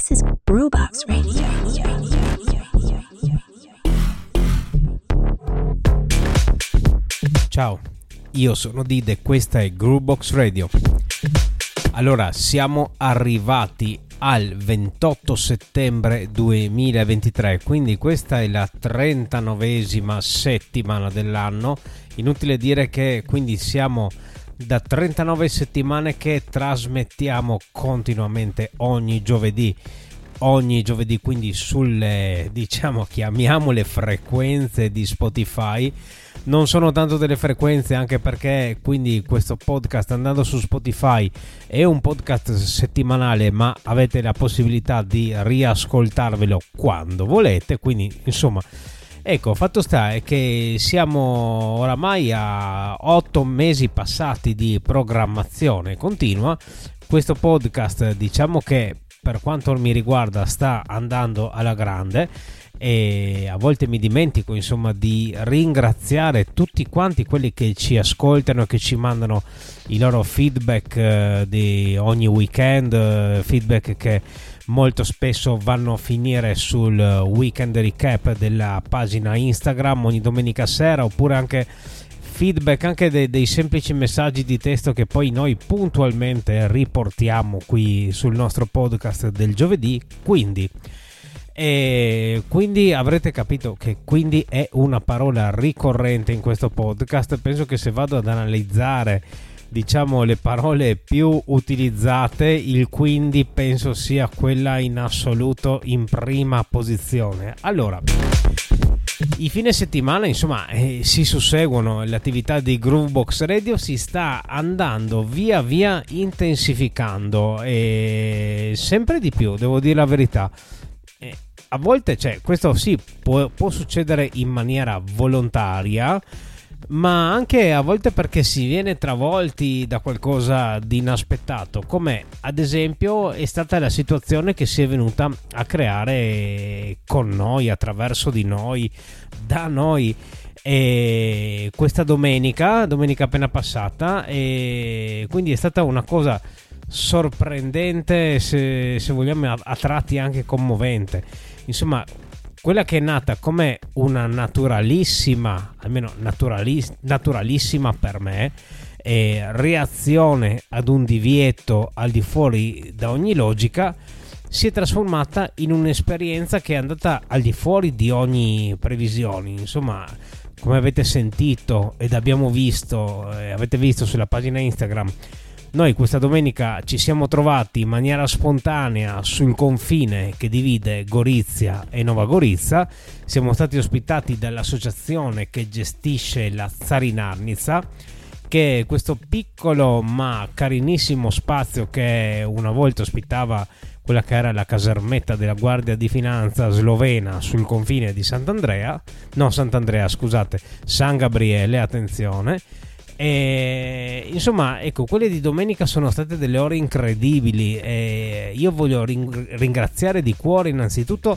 This is Brewbox Radio. Ciao, io sono Dide e questa è Groovebox Radio. Allora, siamo arrivati al 28 settembre 2023, quindi questa è la 39esima settimana dell'anno. Inutile dire che quindi siamo da 39 settimane che trasmettiamo continuamente ogni giovedì. Ogni giovedì quindi sulle diciamo chiamiamole frequenze di Spotify. Non sono tanto delle frequenze anche perché quindi questo podcast andando su Spotify è un podcast settimanale ma avete la possibilità di riascoltarvelo quando volete. Quindi insomma Ecco, fatto sta è che siamo oramai a otto mesi passati di programmazione continua. Questo podcast, diciamo che per quanto mi riguarda, sta andando alla grande e a volte mi dimentico insomma di ringraziare tutti quanti quelli che ci ascoltano e che ci mandano i loro feedback eh, di ogni weekend, eh, feedback che molto spesso vanno a finire sul weekend recap della pagina Instagram ogni domenica sera oppure anche feedback anche de- dei semplici messaggi di testo che poi noi puntualmente riportiamo qui sul nostro podcast del giovedì. Quindi e quindi avrete capito che quindi è una parola ricorrente in questo podcast. Penso che se vado ad analizzare diciamo le parole più utilizzate il quindi penso sia quella in assoluto in prima posizione. Allora i fine settimana insomma eh, si susseguono l'attività di Groovebox Radio si sta andando via via intensificando e sempre di più devo dire la verità eh, a volte cioè questo sì può, può succedere in maniera volontaria ma anche a volte perché si viene travolti da qualcosa di inaspettato, come ad esempio è stata la situazione che si è venuta a creare con noi, attraverso di noi, da noi. E questa domenica, domenica appena passata, e quindi è stata una cosa sorprendente, se, se vogliamo, a tratti anche commovente. Insomma, quella che è nata come una naturalissima, almeno naturalis- naturalissima per me, eh, reazione ad un divieto al di fuori da ogni logica, si è trasformata in un'esperienza che è andata al di fuori di ogni previsione. Insomma, come avete sentito ed abbiamo visto, eh, avete visto sulla pagina Instagram, noi questa domenica ci siamo trovati in maniera spontanea sul confine che divide Gorizia e Nova Gorizia. Siamo stati ospitati dall'associazione che gestisce la Zarinarnica, che è questo piccolo ma carinissimo spazio che una volta ospitava quella che era la casermetta della Guardia di Finanza slovena sul confine di Sant'Andrea, no Sant'Andrea scusate, San Gabriele, attenzione e, insomma, ecco, quelle di domenica sono state delle ore incredibili. E io voglio ringraziare di cuore innanzitutto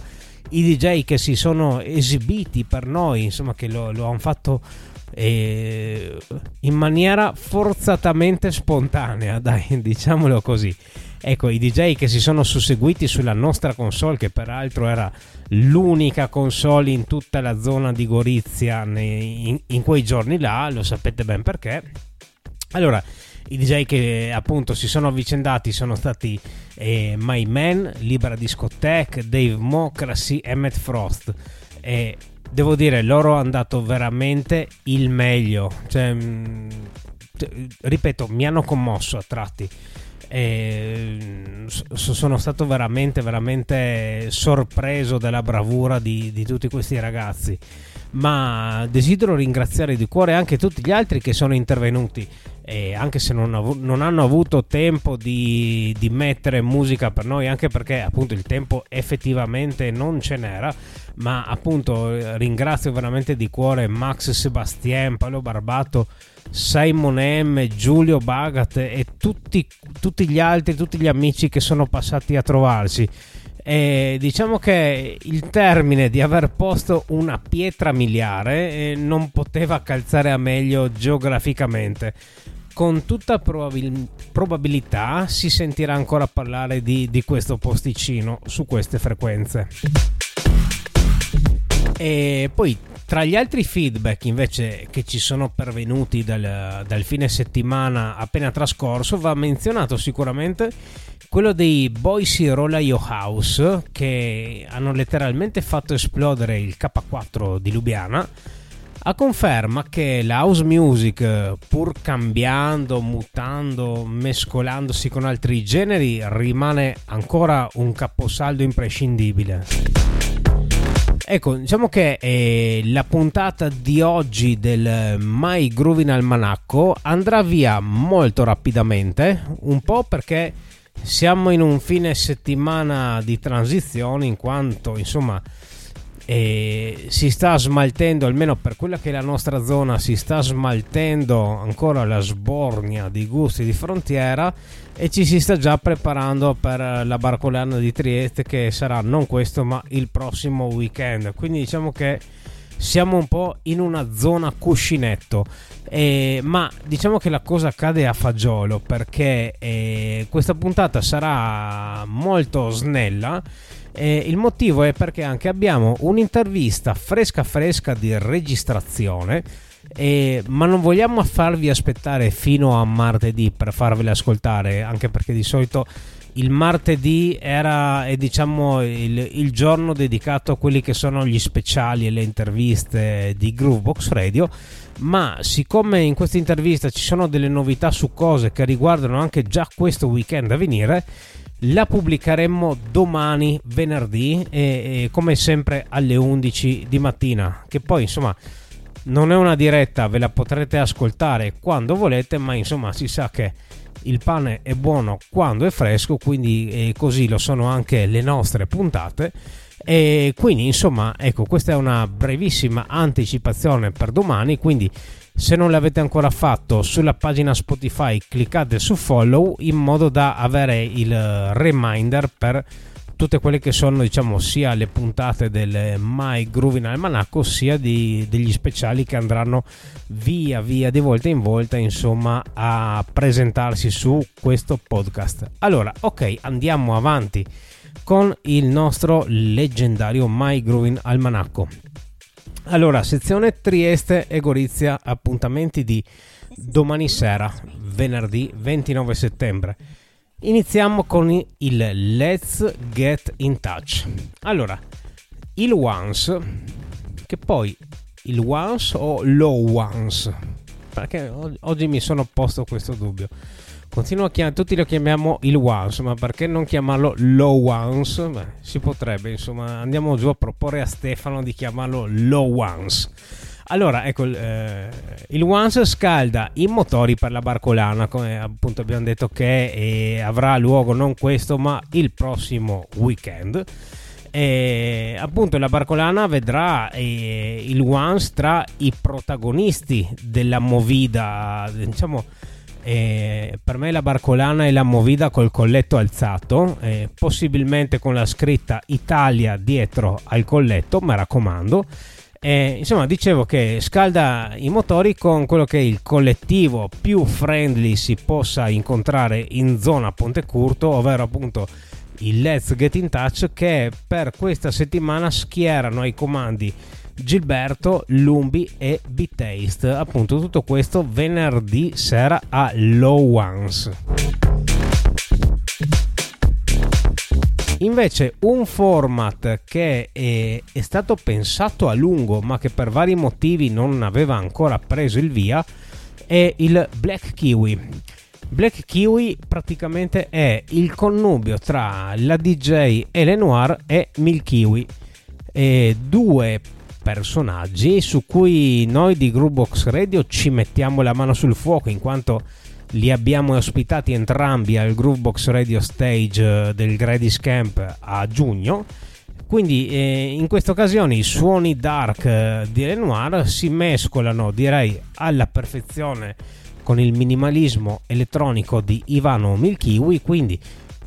i DJ che si sono esibiti per noi, insomma, che lo, lo hanno fatto eh, in maniera forzatamente spontanea, dai, diciamolo così. Ecco, i DJ che si sono susseguiti sulla nostra console, che peraltro era l'unica console in tutta la zona di Gorizia in, in quei giorni là, lo sapete ben perché. Allora, i DJ che appunto si sono avvicendati sono stati eh, My Man, Libera Discotheque, Dave Mocracy e Matt Frost. E devo dire, loro hanno dato veramente il meglio. Cioè, mm, ripeto, mi hanno commosso a tratti e sono stato veramente veramente sorpreso della bravura di, di, tutti questi ragazzi. Ma desidero ringraziare di cuore anche tutti gli altri che sono intervenuti. E anche se non, av- non hanno avuto tempo di, di, mettere musica per noi anche perché appunto il tempo effettivamente non ce n'era. Ma appunto ringrazio veramente di cuore Max Sebastien, Paolo Barbato Simon M, Giulio Bagat e tutti, tutti gli altri, tutti gli amici che sono passati a trovarsi. E diciamo che il termine di aver posto una pietra miliare eh, non poteva calzare a meglio geograficamente con tutta probabil- probabilità si sentirà ancora parlare di, di questo posticino su queste frequenze. E poi tra gli altri feedback invece che ci sono pervenuti dal, dal, fine settimana appena trascorso va menzionato sicuramente quello dei Boise Rolaio House che hanno letteralmente fatto esplodere il K4 di Lubiana a conferma che la house music, pur cambiando, mutando, mescolandosi con altri generi, rimane ancora un caposaldo imprescindibile. Ecco, diciamo che eh, la puntata di oggi del My Groovin Almanacco andrà via molto rapidamente, un po' perché siamo in un fine settimana di transizione, in quanto insomma e si sta smaltendo, almeno per quella che è la nostra zona, si sta smaltendo ancora la sbornia di gusti di frontiera e ci si sta già preparando per la barcolana di Trieste che sarà non questo ma il prossimo weekend. Quindi diciamo che siamo un po' in una zona cuscinetto. Eh, ma diciamo che la cosa cade a fagiolo perché eh, questa puntata sarà molto snella eh, il motivo è perché anche abbiamo un'intervista fresca fresca di registrazione, eh, ma non vogliamo farvi aspettare fino a martedì per farvela ascoltare, anche perché di solito il martedì era è, diciamo il, il, giorno dedicato a quelli che sono gli speciali e le interviste di Groovebox Radio. Ma siccome in questa intervista ci sono delle novità su cose che riguardano anche già questo weekend a venire la pubblicheremo domani venerdì e, e, come sempre alle 11 di mattina che poi insomma non è una diretta ve la potrete ascoltare quando volete ma insomma si sa che il pane è buono quando è fresco quindi eh, così lo sono anche le nostre puntate e quindi insomma ecco questa è una brevissima anticipazione per domani quindi se non l'avete ancora fatto, sulla pagina Spotify cliccate su follow in modo da avere il reminder per tutte quelle che sono diciamo sia le puntate del My Groovin Almanacco sia di, degli speciali che andranno via via di volta in volta insomma a presentarsi su questo podcast. Allora ok andiamo avanti con il nostro leggendario My Groovin Almanacco allora, sezione Trieste e Gorizia, appuntamenti di domani sera, venerdì 29 settembre. Iniziamo con il Let's Get in Touch. Allora, il Once, che poi il Once o Low Once? Perché oggi mi sono posto questo dubbio. Continuo a chiamare, tutti lo chiamiamo il once, ma perché non chiamarlo low once? Beh, si potrebbe, insomma, andiamo giù a proporre a Stefano di chiamarlo low once. Allora, ecco, eh, il Once scalda i motori per la barcolana, come appunto abbiamo detto che avrà luogo non questo, ma il prossimo weekend. E appunto la barcolana vedrà eh, il Once tra i protagonisti della movida, diciamo eh, per me la barcolana è la movida col colletto alzato, eh, possibilmente con la scritta Italia dietro al colletto, mi raccomando. Eh, insomma, dicevo che scalda i motori con quello che il collettivo più friendly si possa incontrare in zona Ponte Curto, ovvero appunto il Let's Get in Touch che per questa settimana schierano ai comandi Gilberto, Lumbi e B-Taste. Appunto tutto questo venerdì sera a Low Ones. Invece un format che è, è, stato pensato a lungo ma che per vari motivi non aveva ancora preso il via è il Black Kiwi. Black Kiwi praticamente è il connubio tra la DJ Elenoir e Mil Kiwi. E due personaggi su cui noi di Groovebox Radio ci mettiamo la mano sul fuoco in quanto li abbiamo ospitati entrambi al Groovebox Radio Stage eh, del Gradis Camp a giugno. Quindi eh, in questa occasione i suoni dark eh, di Renoir si mescolano direi alla perfezione con il minimalismo elettronico di Ivano Milkiwi, quindi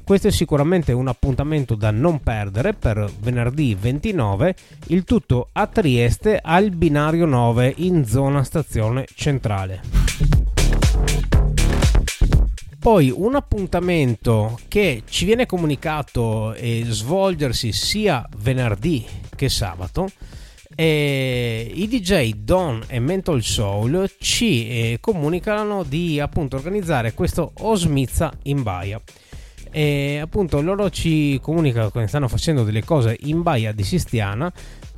questo è sicuramente un appuntamento da non perdere per venerdì 29, il tutto a Trieste al binario 9 in zona stazione centrale. poi un appuntamento che ci viene comunicato e svolgersi sia venerdì che sabato. I DJ Don e Mental Soul ci eh, comunicano di appunto organizzare questo Osmizza in Baia e appunto loro ci comunicano che stanno facendo delle cose in Baia di Sistiana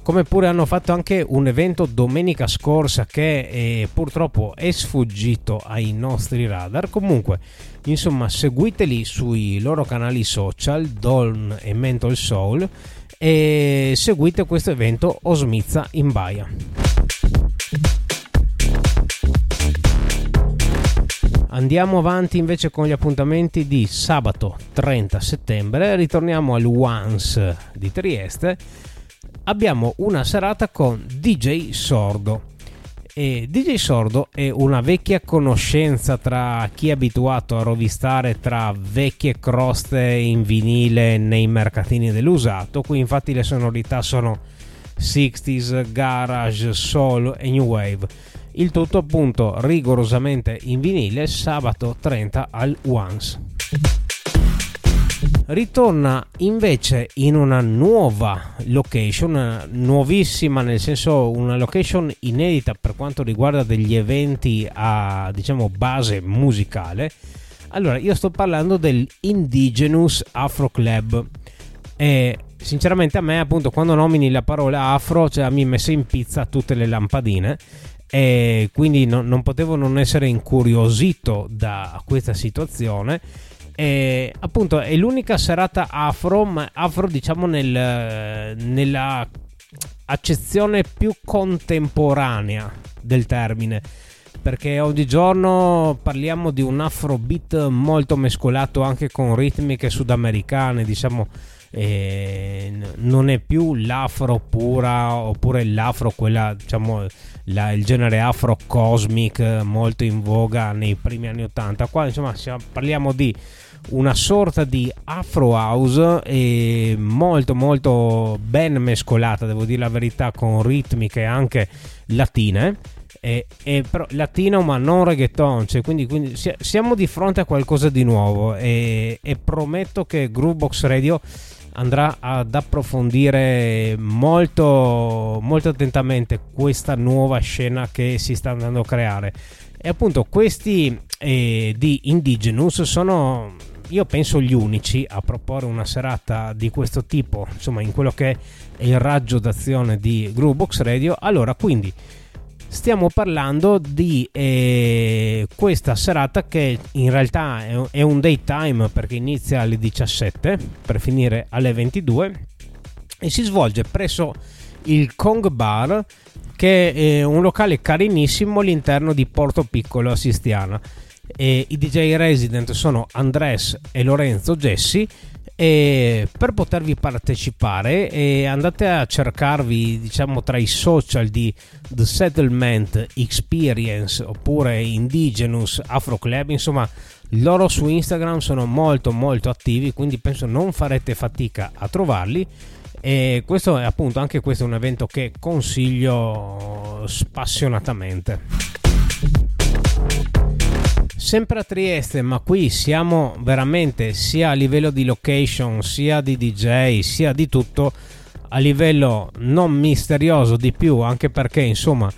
come pure hanno fatto anche un evento domenica scorsa che eh, purtroppo è sfuggito ai nostri radar. Comunque, insomma, seguiteli sui loro canali social, Dawn e Mental Soul, e seguite questo evento Osmizza in Baia. Andiamo avanti invece con gli appuntamenti di sabato 30 settembre, ritorniamo al Once di Trieste abbiamo una serata con DJ Sordo. E DJ Sordo è una vecchia conoscenza tra chi è abituato a rovistare tra vecchie croste in vinile nei mercatini dell'usato. Qui infatti le sonorità sono 60s, garage, soul e new wave. Il tutto appunto rigorosamente in vinile sabato 30 al Once. Ritorna invece in una nuova location, nuovissima nel senso una location inedita per quanto riguarda degli eventi a diciamo base musicale. Allora, io sto parlando del Indigenous Afro Club. E sinceramente a me appunto quando nomini la parola afro cioè, mi è messa in pizza tutte le lampadine e quindi no, non potevo non essere incuriosito da questa situazione. E, appunto è l'unica serata afro, ma afro diciamo nel, nella accezione più contemporanea del termine. Perché oggigiorno parliamo di un afrobeat molto mescolato anche con ritmiche sudamericane diciamo eh, non è più l'afro pura oppure l'afro quella diciamo la, il genere afro cosmic molto in voga nei primi anni 80 qua insomma parliamo di una sorta di afro house e molto molto ben mescolata devo dire la verità con ritmiche anche latine. E, e però latino ma non reggaeton cioè quindi, quindi, siamo di fronte a qualcosa di nuovo. E, e prometto che Groovebox Radio andrà ad approfondire molto molto attentamente questa nuova scena che si sta andando a creare e appunto questi eh, di Indigenous sono io penso gli unici a proporre una serata di questo tipo, insomma, in quello che è il raggio d'azione di Groovebox Radio. Allora, quindi stiamo parlando di eh, questa serata che in realtà è, un daytime perché inizia alle 17 per finire alle 22 e si svolge presso il Kong Bar che è un locale carinissimo all'interno di Porto Piccolo Assistiana. E i DJ resident sono Andres e Lorenzo Gessi e per potervi partecipare eh, andate a cercarvi diciamo tra i social di The Settlement Experience oppure Indigenous Afro Club insomma loro su Instagram sono molto molto attivi quindi penso non farete fatica a trovarli. E questo è appunto anche questo è un evento che consiglio spassionatamente Sempre a Trieste, ma qui siamo veramente sia a livello di location, sia di DJ, sia di tutto a livello non misterioso di più, anche perché insomma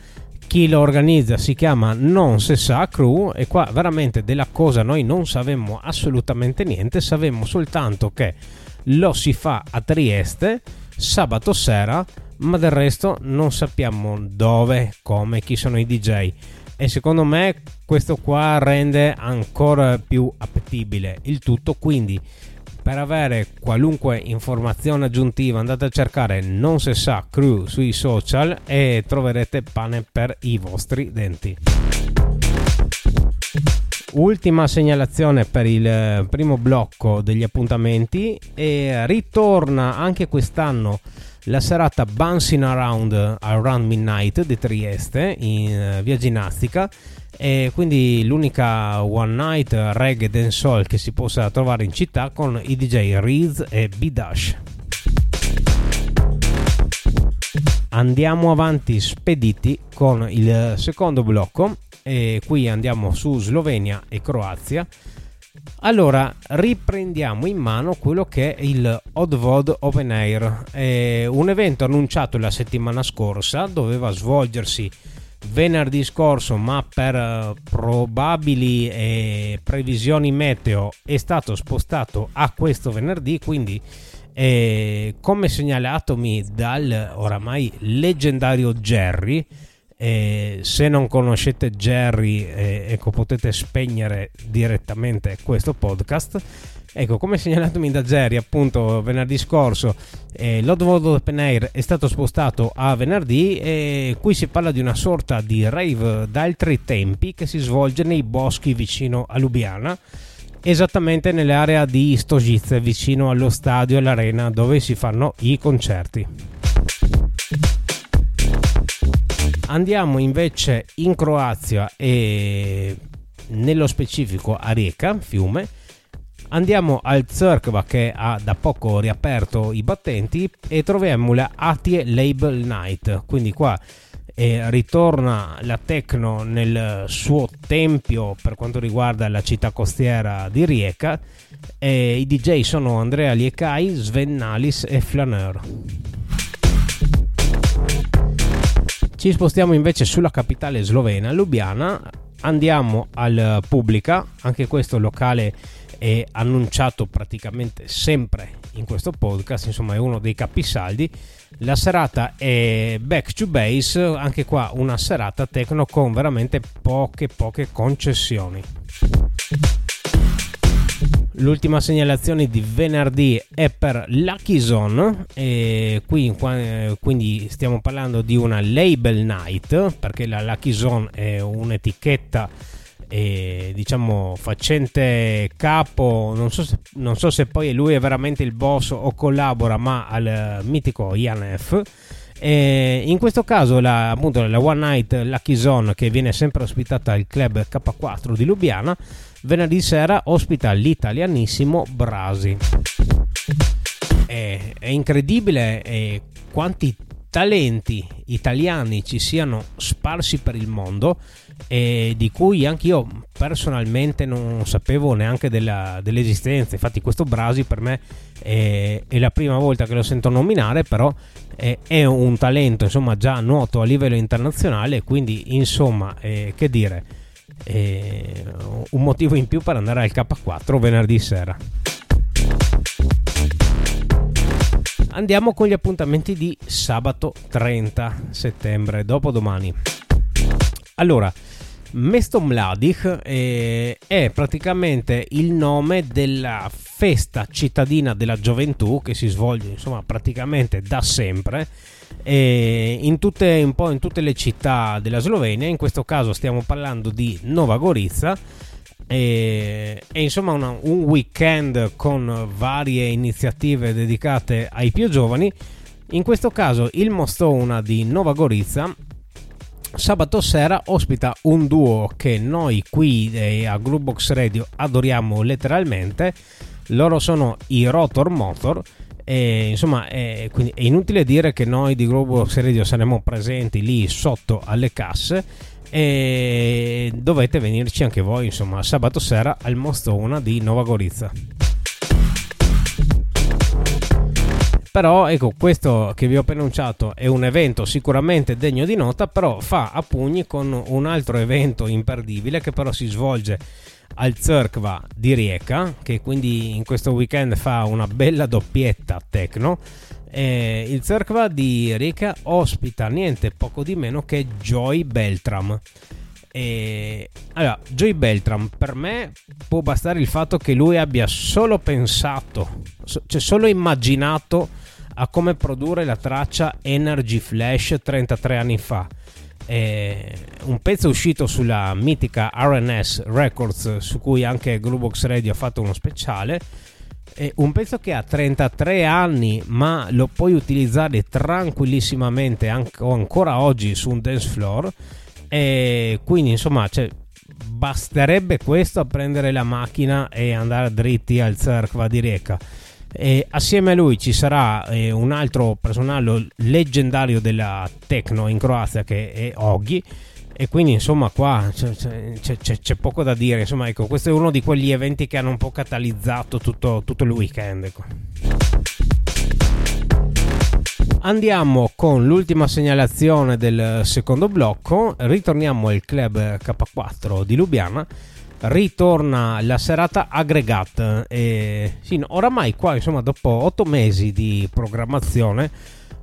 chi lo organizza si chiama Non se sa crew e qua veramente della cosa noi non sapevamo assolutamente niente, sapevamo soltanto che lo si fa a Trieste sabato sera, ma del resto non sappiamo dove, come, chi sono i DJ e secondo me questo qua rende ancora più appetibile il tutto quindi per avere qualunque informazione aggiuntiva andate a cercare non se sa crew sui social e troverete pane per i vostri denti ultima segnalazione per il primo blocco degli appuntamenti e ritorna anche quest'anno la serata Bouncing Around Around Midnight di Trieste in eh, via ginnastica e quindi l'unica one night reggae dancehall che si possa trovare in città con i DJ Reeds e B-Dash. Andiamo avanti spediti con il secondo blocco e qui andiamo su Slovenia e Croazia. Allora, riprendiamo in mano quello che è il Odvod Open Air, è un evento annunciato la settimana scorsa, doveva svolgersi venerdì scorso, ma per probabili eh, previsioni meteo è stato spostato a questo venerdì, quindi eh, come segnalatomi dal oramai leggendario Jerry, eh, se non conoscete Jerry, eh, ecco, potete spegnere direttamente questo podcast. Ecco, come segnalatomi da Jerry, appunto, venerdì scorso, eh, l'Oddworld Open Air è stato spostato a venerdì e qui si parla di una sorta di rave d'altri tempi che si svolge nei boschi vicino a Lubiana, esattamente nell'area di Stojice, vicino allo stadio e all'arena dove si fanno i concerti. Andiamo invece in Croazia e nello specifico a Rijeka, fiume. Andiamo al Zerkva che ha da poco riaperto i battenti e troviamo la Atie Label Night. Quindi qua eh, ritorna la techno nel suo tempio per quanto riguarda la città costiera di Rijeka. E I DJ sono Andrea Liekai, Sven Nalis e Flaneur. Ci spostiamo invece sulla capitale slovena, Lubiana. Andiamo al Pubblica, anche questo locale è annunciato praticamente sempre in questo podcast, insomma è uno dei capisaldi. La serata è Back to Base, anche qua una serata tecno con veramente poche poche concessioni. L'ultima segnalazione di venerdì è per Lucky Zone, qui, quindi stiamo parlando di una label night, perché la Lucky Zone è un'etichetta eh, diciamo facente capo, non so, se, non so se poi lui è veramente il boss o collabora, ma al mitico Ian F. E in questo caso la, appunto, la One Night Lucky Zone che viene sempre ospitata al club K4 di Lubiana venerdì sera ospita l'italianissimo Brasi. È, è incredibile quanti talenti italiani ci siano sparsi per il mondo e di cui anche io personalmente non sapevo neanche della, dell'esistenza. Infatti, questo Brasi per me è, è, la prima volta che lo sento nominare, però è, è un talento insomma già noto a livello internazionale. Quindi, insomma, eh, che dire e un motivo in più per andare al K4 venerdì sera. Andiamo con gli appuntamenti di sabato 30 settembre, dopodomani. Allora, Mesto Mladic è, è praticamente il nome della festa cittadina della gioventù che si svolge insomma praticamente da sempre in tutte, un po' in tutte le città della Slovenia, in questo caso stiamo parlando di Nova Gorizia. E, e insomma una, un weekend con varie iniziative dedicate ai più giovani. In questo caso il Mostona di Nova Gorizia sabato sera ospita un duo che noi qui eh, a Groovebox Radio adoriamo letteralmente. Loro sono i Rotor Motor e, insomma, è, quindi è inutile dire che noi di Globo Radio saremo presenti lì sotto alle casse e dovete venirci anche voi, insomma, sabato sera al Mostona di Nova Gorizia. Però ecco, questo che vi ho appena annunciato è un evento sicuramente degno di nota, però fa a pugni con un altro evento imperdibile che però si svolge al Zerkva di Rijeka, che quindi in questo weekend fa una bella doppietta techno. Eh, il Zerkva di Rijeka ospita niente poco di meno che Joy Beltram. E, allora, Joy Beltram per me può bastare il fatto che lui abbia solo pensato, cioè solo immaginato a come produrre la traccia Energy Flash 33 anni fa eh, un pezzo uscito sulla mitica RNS Records su cui anche Groovebox Radio ha fatto uno speciale è un pezzo che ha 33 anni ma lo puoi utilizzare tranquillissimamente anche, ancora oggi su un dance floor e quindi insomma cioè, basterebbe questo a prendere la macchina e andare dritti al Cerkva di Reka e assieme a lui ci sarà eh, un altro personaggio leggendario della techno in Croazia che è Oggi. E quindi insomma qua c'è, c'è, c'è, c'è, poco da dire. Insomma ecco questo è uno di quegli eventi che hanno un po' catalizzato tutto, tutto il weekend ecco. Andiamo con l'ultima segnalazione del secondo blocco, ritorniamo al club K4 di Lubiana, ritorna la serata aggregata e sì, oramai qua insomma dopo otto mesi di programmazione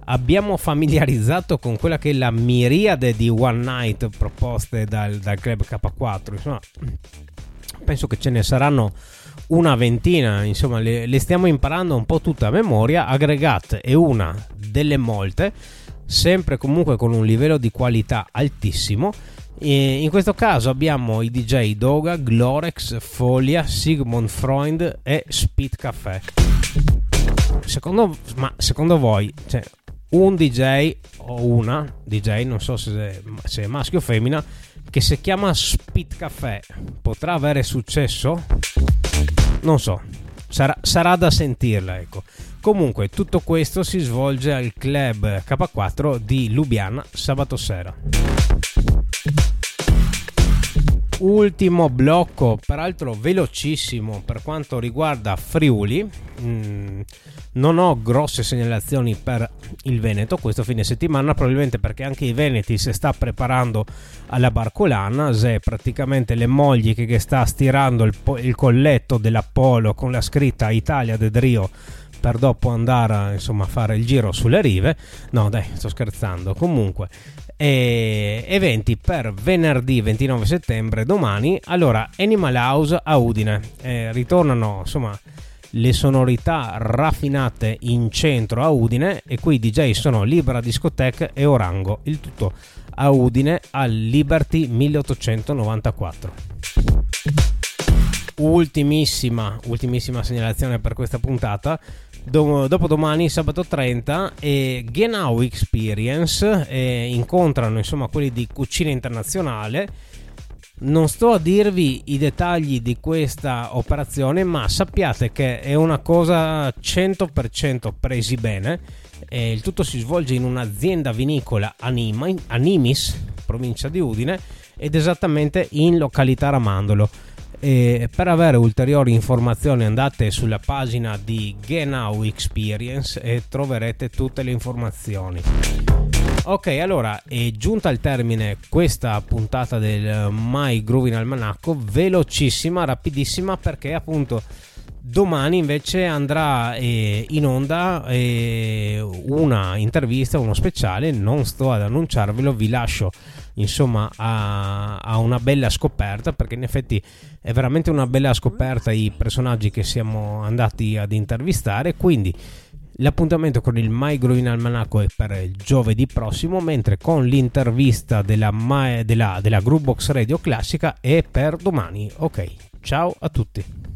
abbiamo familiarizzato con quella che è la miriade di one night proposte dal, dal club K4. Insomma, penso che ce ne saranno una ventina, insomma, le, le stiamo imparando un po' tutta a memoria. Aggregate è una delle molte, sempre comunque con un livello di qualità altissimo. E in questo caso abbiamo i DJ Doga, Glorex, Folia, Sigmund Freund e Speed Café. Secondo, ma secondo voi, cioè, un DJ o una DJ, non so se, è maschio o femmina, che si chiama Speed Café potrà avere successo? Non so, sarà, sarà da sentirla, ecco. Comunque, tutto questo si svolge al club K4 di Lubiana sabato sera. Ultimo blocco, peraltro velocissimo per quanto riguarda Friuli. Mm, non ho grosse segnalazioni per il Veneto questo fine settimana, probabilmente perché anche i Veneti si sta preparando alla Barcolana. Se praticamente le mogli che sta stirando il, il colletto dell'Apollo con la scritta Italia de Rio per dopo andare insomma, a fare il giro sulle rive. No, dai, sto scherzando. Comunque, eh, eventi per venerdì 29 settembre, domani. Allora, Animal House a Udine. Eh, ritornano, insomma, le sonorità raffinate in centro a Udine e qui i DJ sono Libera Discoteca e Orango. Il tutto a Udine al Liberty 1894 ultimissima, ultimissima segnalazione per questa puntata. Do, dopodomani, sabato 30, e Genau Experience e incontrano insomma quelli di Cucina Internazionale. Non sto a dirvi i dettagli di questa operazione, ma sappiate che è una cosa 100% presi bene. E il tutto si svolge in un'azienda vinicola Anima, Animis, provincia di Udine, ed esattamente in località Ramandolo. E per avere ulteriori informazioni andate sulla pagina di Genau Experience e troverete tutte le informazioni. Ok, allora è giunta al termine questa puntata del My Groovin Almanacco, velocissima, rapidissima perché appunto domani invece andrà eh, in onda eh, una intervista, uno speciale, non sto ad annunciarvelo, vi lascio insomma a, a, una bella scoperta perché in effetti è veramente una bella scoperta i personaggi che siamo andati ad intervistare. Quindi l'appuntamento con il My Growing Almanacco è per giovedì prossimo mentre con l'intervista della, della, della Groovebox Radio Classica è per domani. Ok ciao a tutti